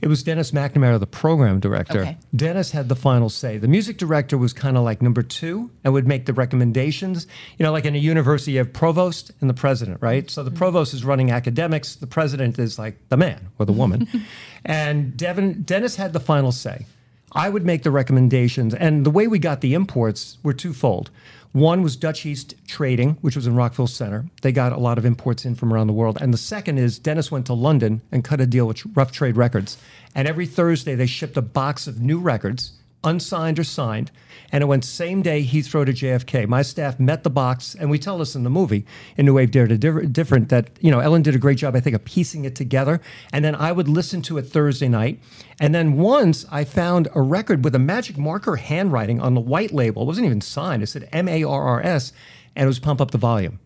C: It was Dennis McNamara, the program director.
B: Okay.
C: Dennis had the final say. The music director was kind of like number two and would make the recommendations. You know, like in a university, you have provost and the president, right? So the mm-hmm. provost is running academics, the president is like the man or the woman. and Devin, Dennis had the final say. I would make the recommendations. And the way we got the imports were twofold. One was Dutch East Trading, which was in Rockville Center. They got a lot of imports in from around the world. And the second is Dennis went to London and cut a deal with Rough Trade Records. And every Thursday, they shipped a box of new records, unsigned or signed. And it went same day Heathrow to JFK. My staff met the box, and we tell this in the movie, in New Wave Dare to Differ- Different, that, you know, Ellen did a great job, I think, of piecing it together. And then I would listen to it Thursday night. And then once I found a record with a magic marker handwriting on the white label. It wasn't even signed. It said M A R R S, and it was Pump Up the Volume.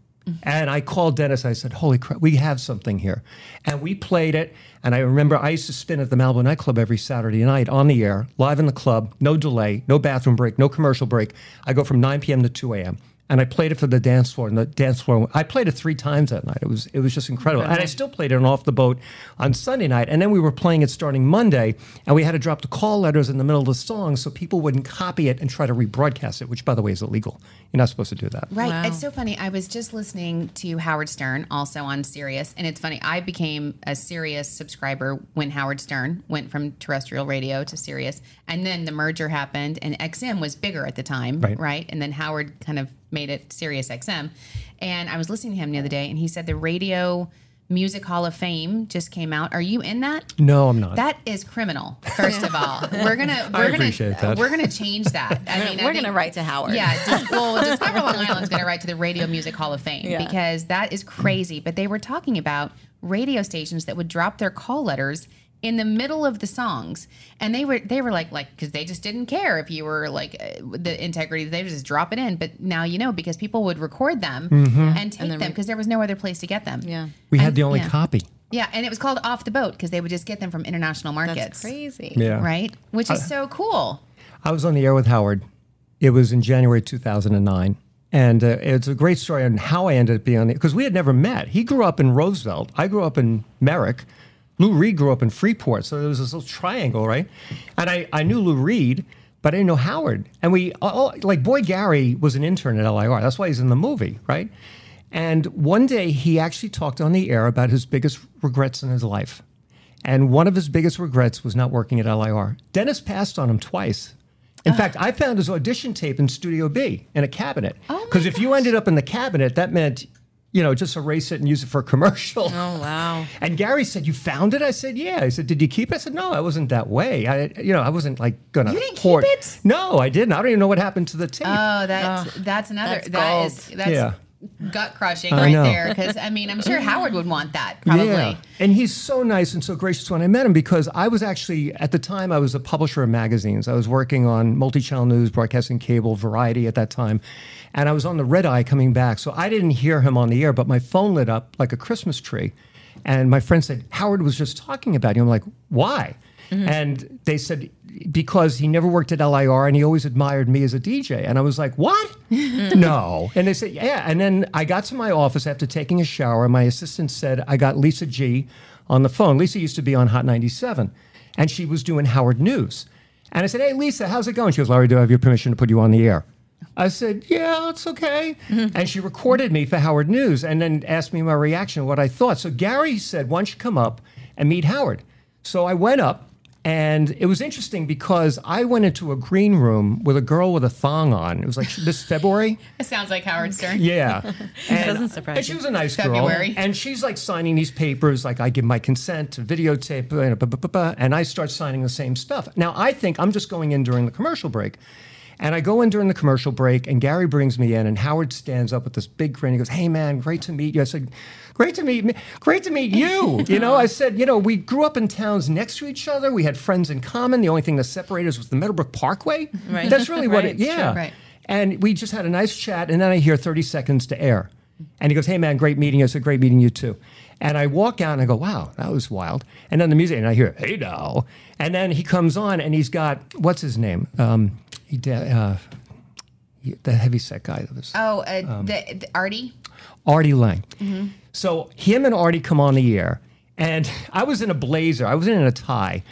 C: And I called Dennis. I said, "Holy crap, we have something here!" And we played it. And I remember I used to spin at the Malibu nightclub every Saturday night on the air, live in the club, no delay, no bathroom break, no commercial break. I go from 9 p.m. to 2 a.m. And I played it for the dance floor, and the dance floor. I played it three times that night. It was it was just incredible. And I still played it on off the boat on Sunday night. And then we were playing it starting Monday, and we had to drop the call letters in the middle of the song so people wouldn't copy it and try to rebroadcast it, which by the way is illegal. You're not supposed to do that.
B: Right.
A: Wow.
B: It's so funny. I was just listening to Howard Stern, also on Sirius, and it's funny. I became a Sirius subscriber when Howard Stern went from terrestrial radio to Sirius, and then the merger happened, and XM was bigger at the time,
C: Right.
B: And then Howard kind of made it Sirius XM, and I was listening to him the other day, and he said the Radio Music Hall of Fame just came out. Are you in that?
C: No, I'm not.
B: That is criminal. First of all, we're gonna we're gonna
C: appreciate that.
B: we're gonna change that. I mean,
A: We're
B: think-
A: gonna write to Howard.
B: Yeah, Dis- well, Discover Long Island's going to write to the Radio Music Hall of Fame
A: Yeah.
B: because that is crazy. But they were talking about radio stations that would drop their call letters in the middle of the songs, and they were they were like like because they just didn't care if you were like uh, the integrity. They would just drop it in. But now you know because people would record them and take them because there was no other place to get them.
A: Yeah.
C: we had the only
B: yeah.
C: copy.
B: Yeah, and it was called off the boat because they would just get them from international markets.
A: That's crazy.
C: Yeah.
B: Right, which is so cool.
C: I was on the air with Howard. It was in January 2009. And uh, it's a great story on how I ended up being on the because we had never met. He grew up in Roosevelt. I grew up in Merrick. Lou Reed grew up in Freeport. So there was this little triangle, right? And I, I knew Lou Reed, but I didn't know Howard. And we, all, like, Boy Gary was an intern at LIR. That's why he's in the movie, right? And one day he actually talked on the air about his biggest regrets in his life. And one of his biggest regrets was not working at LIR. Dennis passed on him twice. In fact, I found his audition tape in Studio B in a cabinet.
B: Oh
C: Because if you ended up in the cabinet, that meant you know, just erase it and use it for a commercial.
A: Oh wow.
C: And Gary said, "You found it?" I said, "Yeah." I said, "Did you keep it?" I said, "No, I wasn't that way. I, you know, I wasn't like gonna."
B: You didn't keep it?
C: No, I didn't. I don't even know what happened to the tape.
B: Oh, that's oh, that's another
A: that's
B: that is
A: gold.
B: that's
C: Yeah.
B: Gut crushing right there. Because I mean, I'm sure Howard would want that probably.
C: Yeah. And he's so nice and so gracious when I met him because I was actually, at the time, I was a publisher of magazines. I was working on multi channel news, broadcasting cable, variety at that time. And I was on the red eye coming back. So I didn't hear him on the air, but my phone lit up like a Christmas tree. And my friend said, Howard was just talking about you. I'm like, why? Mm-hmm. And they said, because he never worked at LIR and he always admired me as a DJ. And I was like, what? no. And they said, yeah. And then I got to my office after taking a shower. And my assistant said, I got Lisa G on the phone. Lisa used to be on Hot 97 and she was doing Howard News. And I said, hey, Lisa, how's it going? She goes, Larry, do I have your permission to put you on the air? I said, yeah, it's okay. And she recorded me for Howard News and then asked me my reaction, what I thought. So Gary said, why don't you come up and meet Howard? So I went up and it was interesting because I went into a green room with a girl with a thong on. It was like this February.
B: It sounds like Howard Stern.
C: Yeah. And,
A: Doesn't surprise
C: And she was a nice
B: February.
C: girl. And she's like signing these papers, like I give my consent to videotape, blah, blah, blah, blah, and I start signing the same stuff. Now I think I'm just going in during the commercial break. And I go in during the commercial break, and Gary brings me in, and Howard stands up with this big grin. He goes, "Hey, man, great to meet you." I said, "Great to meet me. Great to meet you." You know, I said, "You know, we grew up in towns next to each other. We had friends in common. The only thing that separated us was the Meadowbrook Parkway.
A: Right.
C: That's really what
A: Right,
C: it. Yeah.
B: Right.
C: And we just had a nice chat, and then I hear 30 seconds to air. And he goes, Hey, man, great meeting you. I said, Great meeting you too. And I walk out and I go, Wow, that was wild. And then the music, and I hear, Hey, now. And then he comes on and he's got, what's his name? Um, he, uh, he- the heavyset guy that was
B: Oh, uh,
C: Um,
B: the, the Artie.
C: Artie Lange. Mm-hmm. So him and Artie come on the air, and I was in a blazer. I was in a tie.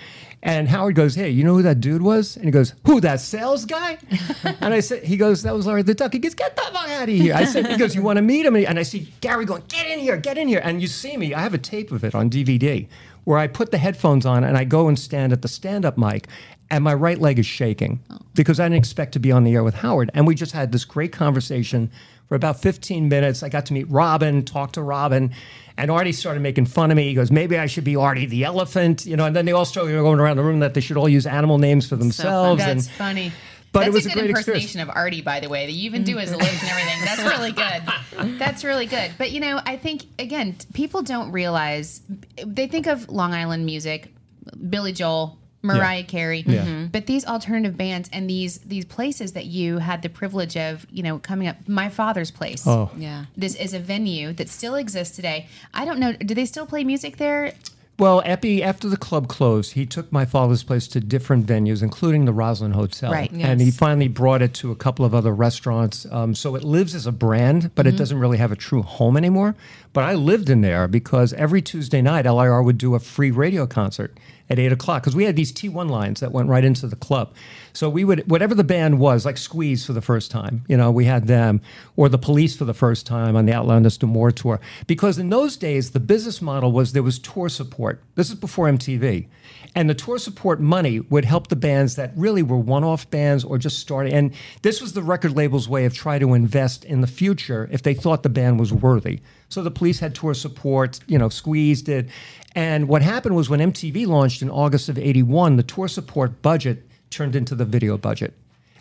C: And Howard goes, "Hey, you know who that dude was?" And he goes, "Who? That sales guy?" and I said, "He goes, that was Larry the Duck." He goes, "Get the fuck out of here!" I said, "He goes, you want to meet him?" And I see Gary going, "Get in here, get in here!" And you see me. I have a tape of it on DVD where I put the headphones on and I go and stand at the stand-up mic, and my right leg is shaking oh. because I didn't expect to be on the air with Howard. And we just had this great conversation for about 15 minutes. I got to meet Robin, talk to Robin, and Artie started making fun of me. He goes, maybe I should be Artie the elephant, you know. And then they all started going around the room that they should all use animal names for themselves.
B: So That's
C: and
B: funny.
C: But
B: That's
C: it was
B: a
C: a
B: good
C: great
B: impersonation
C: experience.
B: of Artie, by the way, that you even do his lips and everything. That's really good. That's really good. But you know, I think again, people don't realize they think of Long Island music, Billy Joel, Mariah Carey,
C: Yeah.
B: Mhm. but these alternative bands and these these places that you had the privilege of, you know, coming up. My father's place.
C: Oh.
A: Yeah.
B: This is a venue that still exists today. I don't know. Do they still play music there?
C: Well, Eppy, after the club closed, he took my father's place to different venues, including the Roslyn Hotel.
B: Right.
C: And he finally brought it to a couple of other restaurants. Um, so it lives as a brand, but it doesn't really have a true home anymore. But I lived in there because every Tuesday night, LIR would do a free radio concert at 8 o'clock because we had these T1 lines that went right into the club. So we would, whatever the band was, like Squeeze for the first time, you know, we had them, or the police for the first time on the Outlandos d'Amour tour. Because in those days, the business model was there was tour support. This is before MTV. And the tour support money would help the bands that really were one off bands or just starting. And this was the record label's way of trying to invest in the future if they thought the band was worthy. So the police had tour support, you know, Squeeze did. And what happened was when MTV launched in August of 81, the tour support budget turned into the video budget.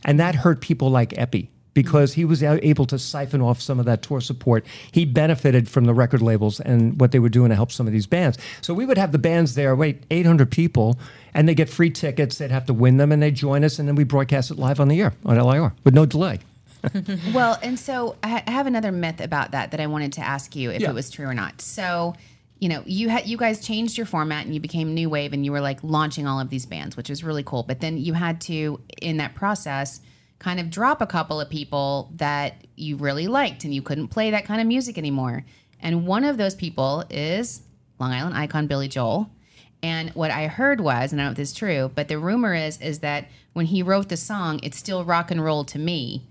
C: And that hurt people like Eppy because he was able to siphon off some of that tour support. He benefited from the record labels and what they were doing to help some of these bands. So we would have the bands there, wait, 800 people, and they get free tickets. They'd have to win them, and they'd join us, and then we broadcast it live on the air on LIR with no delay.
B: Well, and so I I have another myth about that that I wanted to ask you if
C: Yeah.
B: it was true or not. So, you know, you had you guys changed your format and you became New Wave and you were like launching all of these bands, which was really cool. But then you had to in that process kind of drop a couple of people that you really liked and you couldn't play that kind of music anymore. And one of those people is Long Island icon Billy Joel. And what I heard was, and I don't know if this is true, but the rumor is is that when he wrote the song, "It's Still Rock and Roll to Me,"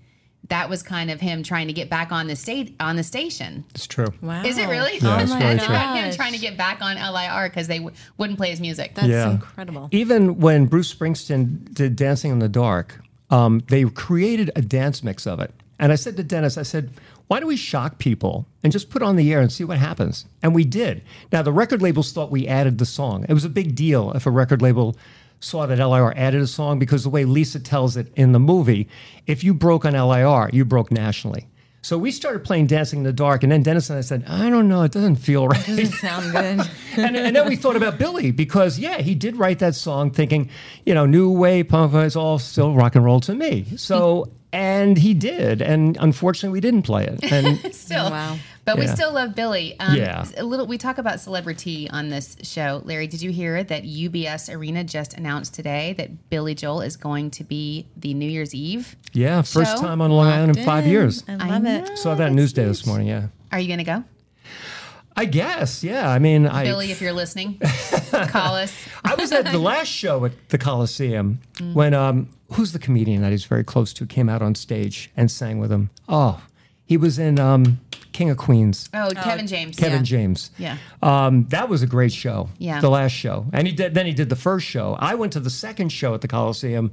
B: that was kind of him trying to get back on the state on the station.
C: It's true.
A: Wow.
B: Is it really?
C: Yeah, it's
A: oh my
C: very
B: Is
C: true.
B: him trying to get back on LIR because they w- wouldn't play his music?
A: That's
C: Yeah.
A: incredible.
C: Even when Bruce Springsteen did Dancing in the Dark, um, they created a dance mix of it. And I said to Dennis, I said, why don't we shock people and just put on the air and see what happens? And we did. Now, the record labels thought we added the song. It was a big deal if a record label saw that LIR added a song because the way Lisa tells it in the movie, if you broke on LIR, you broke nationally. So we started playing Dancing in the Dark, and then Dennis and I said, I don't know, it doesn't feel right.
A: Doesn't sound good.
C: and, and then we thought about Billy because, yeah, he did write that song thinking, you know, new wave punk is all still rock and roll to me. So, and he did. And unfortunately, we didn't play it. And
B: still.
A: Wow.
B: But we still love Billy. Um,
C: Yeah.
B: A little. We talk about celebrity on this show. Larry, did you hear that UBS Arena just announced today that Billy Joel is going to be the New Year's Eve?
C: yeah, first
B: Show?
C: time on Long Island in five years.
A: I love it.
C: Saw that Newsday this morning, yeah.
B: Are you going to go,
C: I guess, yeah. I mean, I.
B: Billy? If you're listening, call us.
C: I was at the last show at the Coliseum
B: Mm.
C: when um, who's the comedian that he's very close to came out on stage and sang with him. Oh, he was in um, King of Queens.
B: Oh, Kevin James.
C: Kevin
B: yeah.
C: James.
B: Yeah.
C: Um, that was a great show.
B: Yeah.
C: The last show. And he did then he did the first show. I went to the second show at the Coliseum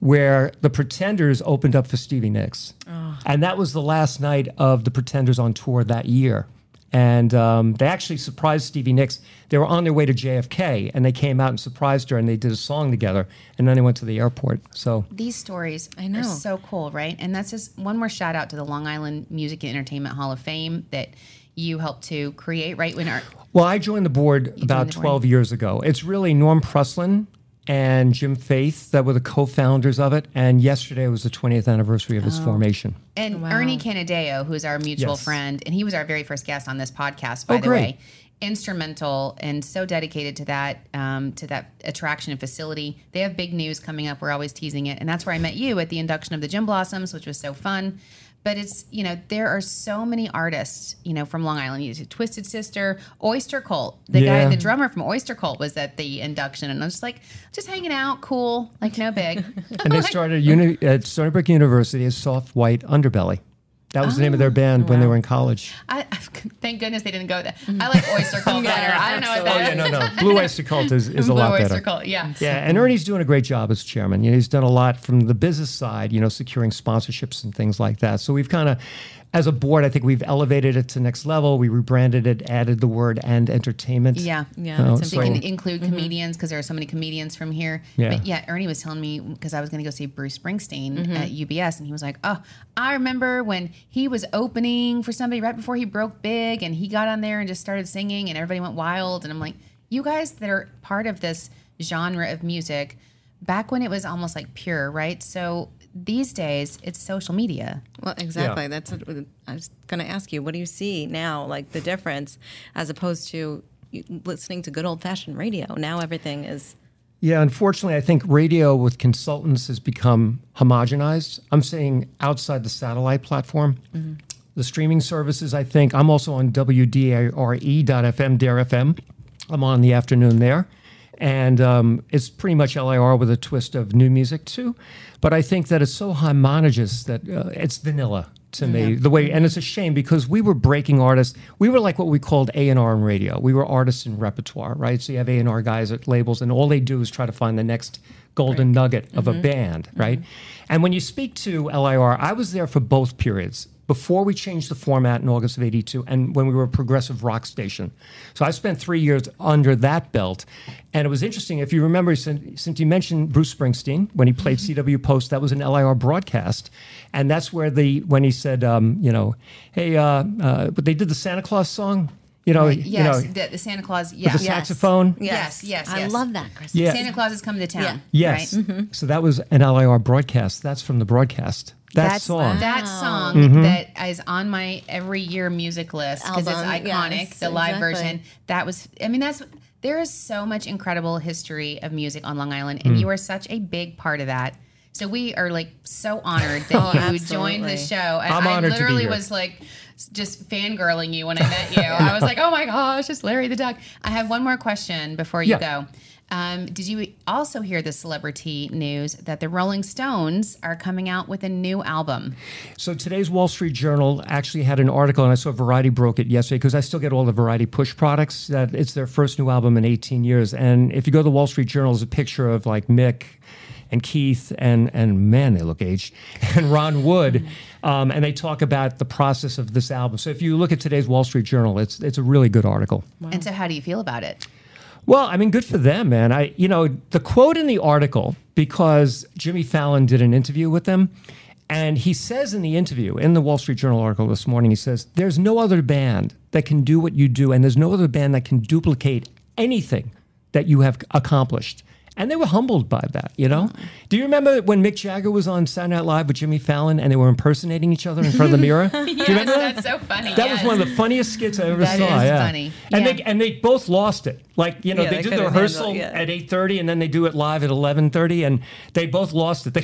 C: where the Pretenders opened up for Stevie Nicks.
B: Oh.
C: And that was the last night of the Pretenders on tour that year. And um, they actually surprised Stevie Nicks. They were on their way to JFK and they came out and surprised her and they did a song together. And then they went to the airport. So
B: These stories
A: I know.
B: are so cool, right? And that's just one more shout out to the Long Island Music and Entertainment Hall of Fame that you helped to create, right? When our
C: Well, I joined the board about
B: the board.
C: 12 years ago. It's really Norm Prusslin and Jim Faith that were the co-founders of it. And yesterday was the 20th anniversary of its
B: Oh.
C: formation.
B: And Ernie Canadeo, who's our mutual
C: Yes.
B: friend, and he was our very first guest on this podcast, by
C: Oh,
B: the
C: great.
B: way. Instrumental and so dedicated to that um, to that attraction and facility. They have big news coming up. We're always teasing it, and that's where I met you at the induction of the Gin Blossoms, which was so fun. But it's you know there are so many artists you know from Long Island. You Twisted Sister, Oyster Cult. The
C: Yeah.
B: guy, the drummer from Oyster Cult, was at the induction, and I was just like, just hanging out, cool, like no big.
C: And they started uni- at Stony Brook University as Soft White Underbelly. That was the name of their oh, band when they were in college.
B: I, thank goodness they didn't go there. I like Oyster Cult better. I don't know what
C: Oh,
B: that
C: yeah, no, no. Blue Oyster Cult is, is a
B: Blue
C: lot
B: Oyster
C: better.
B: Cult, yeah.
C: Yeah, and Ernie's doing a great job as chairman. You know, he's done a lot from the business side, you know, securing sponsorships and things like that. So we've kind of, as a board, I think we've elevated it to next level. We rebranded it, added the word and entertainment.
B: Yeah.
A: Yeah,
C: Oh,
A: that's
B: They
C: so-
B: can include mm-hmm. comedians because there are so many comedians from here.
C: Yeah.
B: But yeah, Ernie was telling me because I was going to go see Bruce Springsteen mm-hmm. at UBS, and he was like, "Oh, I remember when he was opening for somebody right before he broke big, and he got on there and just started singing, and everybody went wild." And I'm like, "You guys that are part of this genre of music, back when it was almost like pure, right? So these days it's social media.
A: Well, exactly. That's what I was going to ask you. What do you see now, like the difference, as opposed to listening to good old fashioned radio? Now everything is.
C: Yeah, unfortunately, I think radio with consultants has become homogenized. I'm saying outside the satellite platform. Mm-hmm. The streaming services, I think, I'm also on WDARE.FM, Dare FM. I'm on the afternoon there. And um, it's pretty much LIR with a twist of new music too. But I think that it's so homogenous that uh, it's vanilla to me the way and it's a shame because we were breaking artists. We were like what we called a&r in radio. We were artists in repertoire right? So you have a&r guys at labels and all they do is try to find the next golden nugget of a band right? And when you speak to lir i was there for both periods before we changed the format in august of 82 and when we were a progressive rock station. So i spent three years under that belt. And it was interesting if you remember since, since you mentioned bruce springsteen when he played cw post. That was an lir broadcast. And that's where the when he said um, you know hey uh, uh, but they did the santa claus song you know
B: Yes,
C: you know
B: the, the Santa Claus. Yeah.
C: the saxophone
B: Yes, yes,
A: I
B: yes.
A: love that, Chris.
C: Yeah.
B: Santa Claus is coming to town.
A: Yeah.
C: yes
B: Right?
C: so that was an lir broadcast that's from the broadcast that
B: That's
C: song
B: that song
C: Mm-hmm.
B: that is on my every year music list because it's iconic.
A: yes,
B: the live
A: exactly.
B: version. That was. I mean, that's. There is so much incredible history of music on Long Island, and you are such a big part of that. So we are like so honored that
A: Oh,
B: you joined the show. And
C: I'm
B: I
C: honored to be
B: literally
C: here.
B: was like s- just fangirling you when I met you. I was like, oh my gosh, it's Larry the Duck. I have one more question before you
C: Yeah.
B: go. Um, did you also hear the celebrity news that the Rolling Stones are coming out with a new album?
C: So today's Wall Street Journal actually had an article, and I saw Variety broke it yesterday because I still get all the Variety push products. That it's their first new album in 18 years, and if you go to the Wall Street Journal, there's a picture of like Mick and Keith and and man, they look aged, and Ron Wood, um, and they talk about the process of this album. So if you look at today's Wall Street Journal, it's it's a really good article.
B: And so, how do you feel about it?
C: Well, I mean, good for them, man. I, you know, the quote in the article because Jimmy Fallon did an interview with them, and he says in the interview in the Wall Street Journal article this morning, he says, "There's no other band that can do what you do, and there's no other band that can duplicate anything that you have accomplished." And they were humbled by that, you know? Do you remember when Mick Jagger was on Saturday Night Live with Jimmy Fallon and they were impersonating each other in front of the mirror? Do you
B: Yes,
C: remember that?
B: that's so funny.
C: That
B: yes.
C: was one of the funniest skits I ever
B: That
C: saw.
B: is
C: yeah.
B: funny.
C: And
B: Yeah.
C: they and they both lost it. Like you know,
A: Yeah,
C: they,
A: they
C: do the rehearsal
A: handle it, yeah.
C: at eight thirty, and then they do it live at eleven thirty, and they both lost it. They,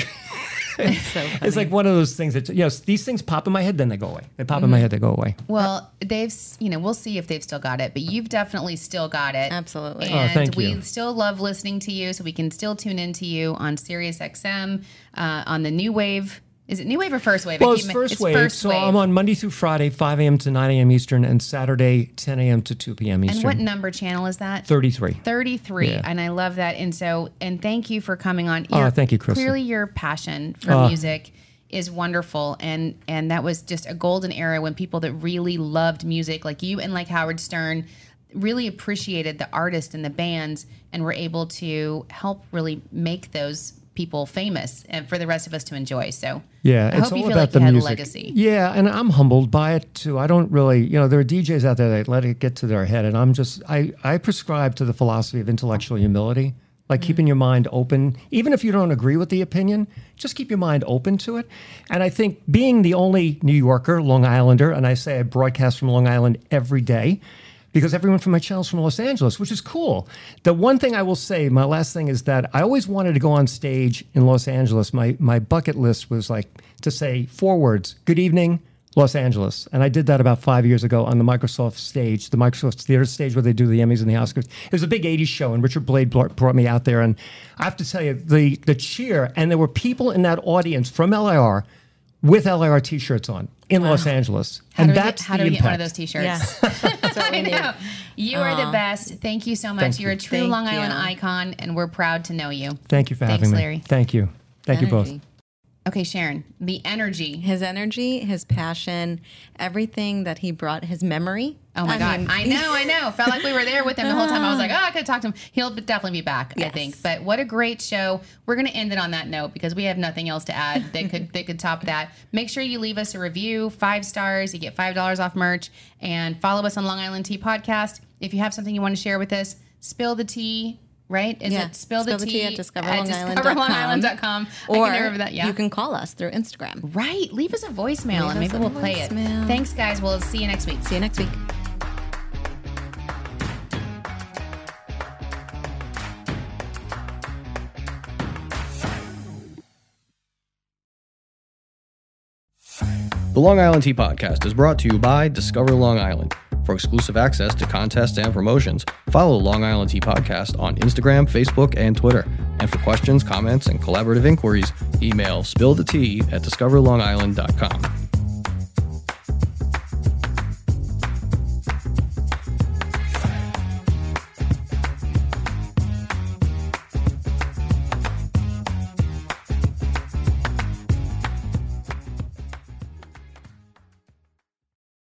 A: It's so funny.
C: it's like one of those things that you know these things pop in my head, then they go away. They pop in my head, they go away.
B: Well, they've, you know, we'll see if they've still got it, but you've definitely still got it.
A: Absolutely. Oh,
B: And
C: thank
B: we
C: you.
B: still love listening to you, so we can still tune in to you on Sirius XM, uh, on the New Wave. Is it New Wave or First Wave?
C: Well, it's first wave.
B: First
C: so
B: Wave.
C: I'm on Monday through Friday, five a.m. to nine a.m. Eastern, and Saturday, ten a.m. to two p.m. Eastern.
B: And what number channel is that?
C: Thirty-three.
B: 33
C: Yeah.
B: and i love that and so and thank you for coming on
C: Oh,
B: Your-
C: thank you, Chris.
B: clearly your passion for
C: Oh.
B: music is wonderful and and that was just a golden era when people that really loved music like you and like howard stern really appreciated the artists and the bands and were able to help really make those people famous and for the rest of us to enjoy so
C: Yeah,
B: i
C: it's
B: hope you
C: all
B: feel
C: about
B: like
C: the
B: you had
C: music.
B: a legacy
C: Yeah, and I'm humbled by it too. I don't really, you know, there are DJs out there that let it get to their head, and I'm just, I, I prescribe to the philosophy of intellectual humility, like keeping your mind open, even if you don't agree with the opinion, just keep your mind open to it. And I think being the only New Yorker, Long Islander, and I say I broadcast from Long Island every day. Because everyone from my channel is from Los Angeles, which is cool. The one thing I will say, my last thing is that I always wanted to go on stage in Los Angeles. My my bucket list was like to say four words: "Good evening, Los Angeles," and I did that about five years ago on the Microsoft stage, the Microsoft Theater stage where they do the Emmys and the Oscars. It was a big '80s show, and Richard Blade brought me out there, and I have to tell you, the the cheer, and there were people in that audience from LIR with LIR T-shirts on in Los Angeles,
B: how
C: and
B: do we
C: that's
B: get, how
C: the
B: do we get one of those t-shirts
A: Yeah. That's what we
B: I
A: need.
B: know. You are the best. Thank you so much.
C: Thank
B: You're a true
A: Thank
B: Long Island
A: you.
B: icon, and we're proud to know you.
C: Thank you for
B: Thanks,
C: having me.
B: Larry.
C: Thank you. Thank you both.
B: Okay, Sharon, the energy.
A: His energy, his passion, everything that he brought, his memory.
B: Oh my God.
A: mean,
B: I know, I know. Felt like we were there with him the whole time. I was like, oh, I could have talked to him. He'll definitely be back, I think. But what a great show. We're going to end it on that note because we have nothing else to add that could that could top that. Make sure you leave us a review, five stars. You get $5 off merch. And follow us on Long Island Tea Podcast. If you have something you want to share with us, spill the tea. Right? Is
A: Yeah.
B: it spill the
A: Spill the
B: tea,
A: tea at discoverlongisland.com.
B: discoverlongisland.com. I
A: Or
B: can remember that. Yeah.
A: you can call us through Instagram.
B: right. Leave us a voicemail
A: Leave
B: and maybe we'll play it. Thanks, guys. We'll see you next week.
A: See you next week.
D: The Long Island Tea Podcast is brought to you by Discover Long Island. For exclusive access to contests and promotions, follow Long Island Tea Podcast on Instagram, Facebook, and Twitter. And for questions, comments, and collaborative inquiries, email spillthetea at discoverlongisland.com.